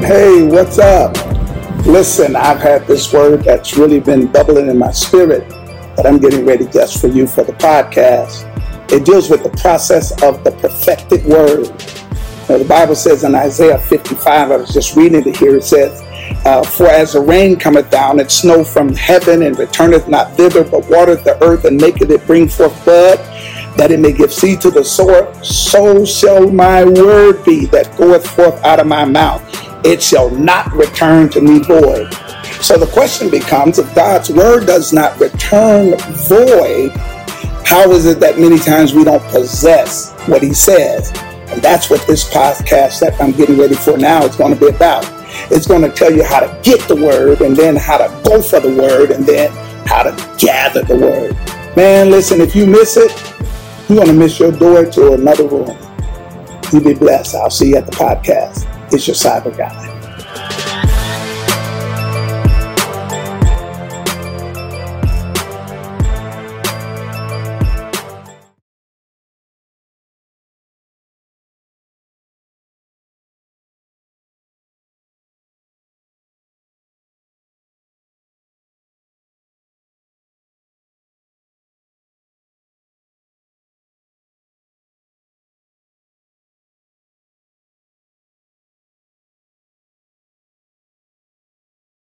Hey, what's up? Listen, I've had this word that's really been bubbling in my spirit that I'm getting ready just for you for the podcast. It deals with the process of the perfected word. Now, the Bible says in Isaiah 55, I was just reading it here, it says, uh, For as the rain cometh down and snow from heaven and returneth not thither, but watereth the earth and maketh it bring forth bud, that it may give seed to the sower, so shall my word be that goeth forth out of my mouth. It shall not return to me void. So the question becomes if God's word does not return void, how is it that many times we don't possess what he says? And that's what this podcast that I'm getting ready for now is going to be about. It's going to tell you how to get the word and then how to go for the word and then how to gather the word. Man, listen, if you miss it, you're going to miss your door to another room. You be blessed. I'll see you at the podcast. It's your cyber guy.